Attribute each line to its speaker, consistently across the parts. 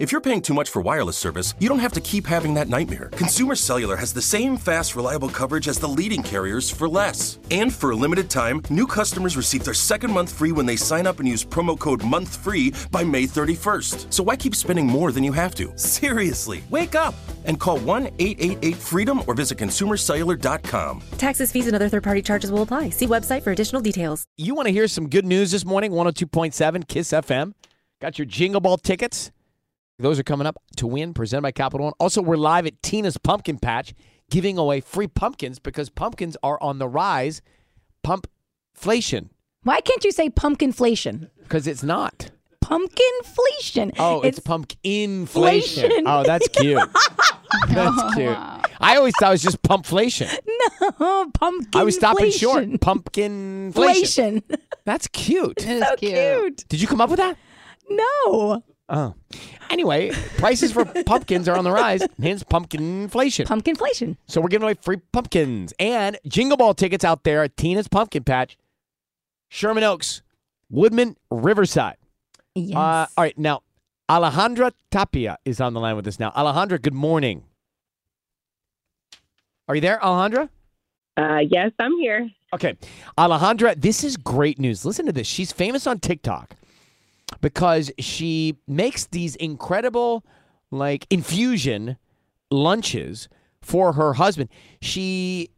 Speaker 1: If you're paying too much for wireless service, you don't have to keep having that nightmare. Consumer Cellular has the same fast, reliable coverage as the leading carriers for less. And for a limited time, new customers receive their second month free when they sign up and use promo code MONTHFREE by May 31st. So why keep spending more than you have to? Seriously, wake up and call 1 888 freedom or visit consumercellular.com.
Speaker 2: Taxes, fees, and other third party charges will apply. See website for additional details.
Speaker 3: You want to hear some good news this morning? 102.7 Kiss FM. Got your Jingle Ball tickets. Those are coming up to win, presented by Capital One. Also, we're live at Tina's Pumpkin Patch, giving away free pumpkins because pumpkins are on the rise. Pumpflation,
Speaker 4: Why can't you say pumpkinflation?
Speaker 3: because it's not.
Speaker 4: Pumpkinflation.
Speaker 3: Oh, it's, pumpkinflation. Oh, that's cute. that's cute. I always thought it was just pumpflation.
Speaker 4: no pumpkin.
Speaker 3: I was stopping short. Pumpkinflation. That's cute.
Speaker 4: so cute.
Speaker 3: Did you come up with that?
Speaker 4: No.
Speaker 3: Oh. Anyway, prices for pumpkins are on the rise, hence pumpkin inflation.
Speaker 4: Pumpkinflation.
Speaker 3: So we're giving away free pumpkins and Jingle Ball tickets out there at Tina's Pumpkin Patch, Sherman Oaks, Woodman, Riverside.
Speaker 4: Yes.
Speaker 3: Uh, all right, now Alejandra Tapia is on the line with us now. Alejandra, good morning. Are you there, Alejandra?
Speaker 5: Uh, yes, I'm here.
Speaker 3: Okay. Alejandra, this is great news. Listen to this. She's famous on TikTok because she makes these incredible, like, infusion lunches for her husband. She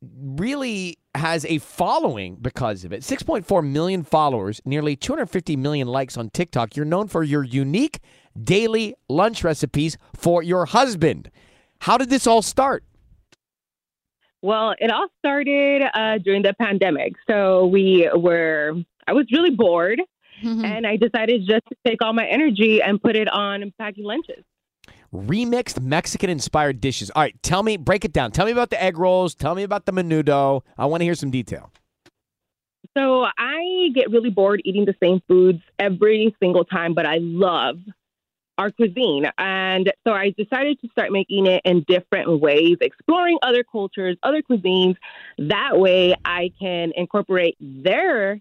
Speaker 3: really has a following because of it 6.4 million followers, nearly 250 million likes on TikTok. You're known for your unique daily lunch recipes for your husband. How did this all start?
Speaker 5: Well, it all started uh, during the pandemic. So we were, I was really bored, Mm-hmm. and I decided just to take all my energy and put it on packing lunches.
Speaker 3: remixed Mexican inspired dishes. All right, tell me, break it down. Tell me about the egg rolls. Tell me about the menudo. I want to hear some detail.
Speaker 5: So I get really bored eating the same foods every single time, but I love our cuisine. And so I decided to start making it in different ways, exploring other cultures, other cuisines. That way I can incorporate their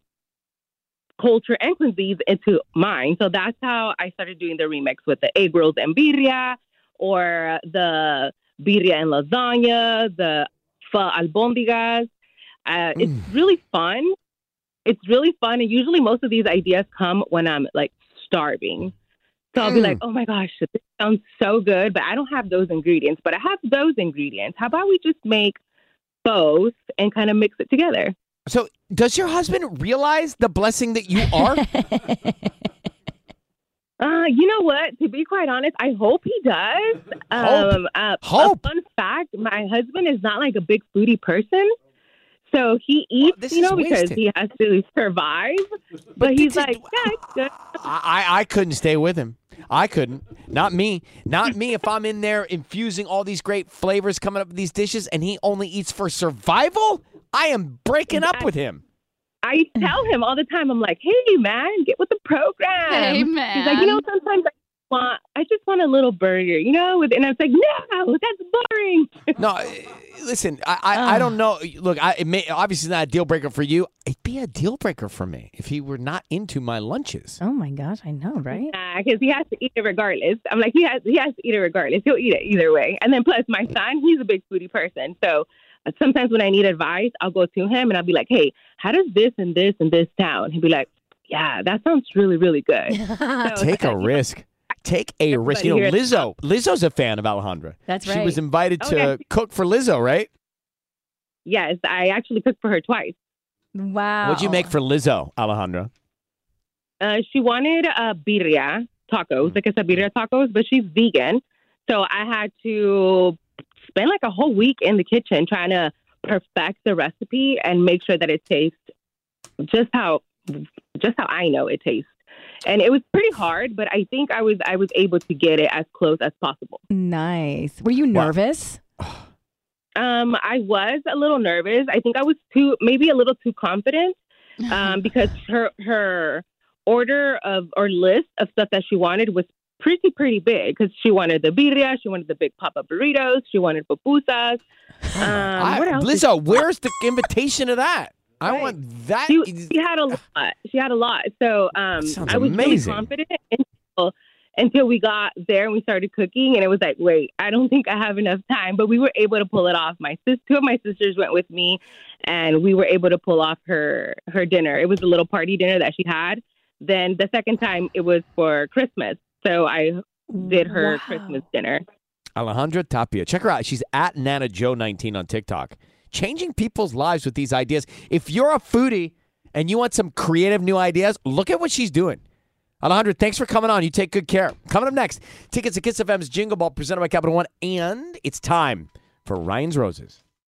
Speaker 5: culture and cuisines into mine. So that's how I started doing the remix with the egg rolls and birria or the birria and lasagna, the pho albondigas. Uh, It's really fun. It's really fun. And usually most of these ideas come when I'm like starving. So I'll be like, oh my gosh, this sounds so good, but I don't have those ingredients, but I have those ingredients. How about we just make both and kind of mix it together?
Speaker 3: So, does your husband realize the blessing that you are?
Speaker 5: Uh, you know what? To be quite honest, I hope he does.
Speaker 3: Hope.
Speaker 5: Um, uh,
Speaker 3: Hope.
Speaker 5: A fun fact: my husband is not like a big foodie person, so he eats,
Speaker 3: this
Speaker 5: you know, because he has to survive. But, he's
Speaker 3: this is-
Speaker 5: like, yeah, it's good.
Speaker 3: I, I I couldn't stay with him. I couldn't. Not me. Not me. If I'm in there infusing all these great flavors, coming up with these dishes, and he only eats for survival, I am breaking up with him.
Speaker 5: I tell him all the time. I'm like, hey man, get with the program.
Speaker 6: Hey,
Speaker 5: He's like, you know, sometimes I want, I just want a little burger, you know. And I was like, no, that's boring.
Speaker 3: No, listen. I I, I don't know. Look, I, it may obviously not a deal breaker for you. It'd be a deal breaker for me if he were not into my lunches.
Speaker 4: Oh my gosh, I know, right?
Speaker 5: because he has to eat it regardless. I'm like, he has he has to eat it regardless. He'll eat it either way. And then plus, my son, he's a big foodie person, so sometimes when I need advice, I'll go to him and I'll be like, "Hey, how does this and this and this sound?" He'd be like, "Yeah, that sounds really really good." So,
Speaker 3: Take a risk. Take a risk. You know, Lizzo. Lizzo's a fan of Alejandra.
Speaker 4: That's right.
Speaker 3: She was invited to
Speaker 5: yeah.
Speaker 3: cook for Lizzo, right?
Speaker 5: Yes, I actually cooked for her twice.
Speaker 4: Wow.
Speaker 3: What'd you make for Lizzo, Alejandra?
Speaker 5: Uh, she wanted a birria tacos, like I said, birria tacos, but she's vegan. So I had to spend like a whole week in the kitchen trying to perfect the recipe and make sure that it tastes just how just how I know it tastes. And it was pretty hard, but I think I was I was able to get it as close as possible.
Speaker 4: Nice. Were you
Speaker 3: Wow.
Speaker 4: nervous?
Speaker 5: Um, I was a little nervous. I think I was too maybe a little too confident um, because her her order of or list of stuff that she wanted was pretty pretty big because she wanted the birria, she wanted the big papa burritos, she wanted pupusas. Um,
Speaker 3: I-
Speaker 5: what else?
Speaker 3: Lizzo, where's the invitation to that? I
Speaker 4: Right.
Speaker 3: want that.
Speaker 5: she, she had a lot. She had a lot. So um, I was
Speaker 3: amazing.
Speaker 5: really confident until until we got there and we started cooking, and it was like, wait, I don't think I have enough time. But we were able to pull it off. My sis, two of my sisters went with me, and we were able to pull off her her dinner. It was a little party dinner that she had. Then the second time, it was for Christmas. So I did her
Speaker 4: Wow.
Speaker 5: Christmas dinner.
Speaker 3: Alejandra Tapia. Check her out. She's at Nana Joe 19 on TikTok. Changing people's lives with these ideas. If you're a foodie and you want some creative new ideas, look at what she's doing. Alejandra, thanks for coming on. You take good care. Coming up next, tickets to Kiss FM's Jingle Ball presented by Capital One, and it's time for Ryan's Roses.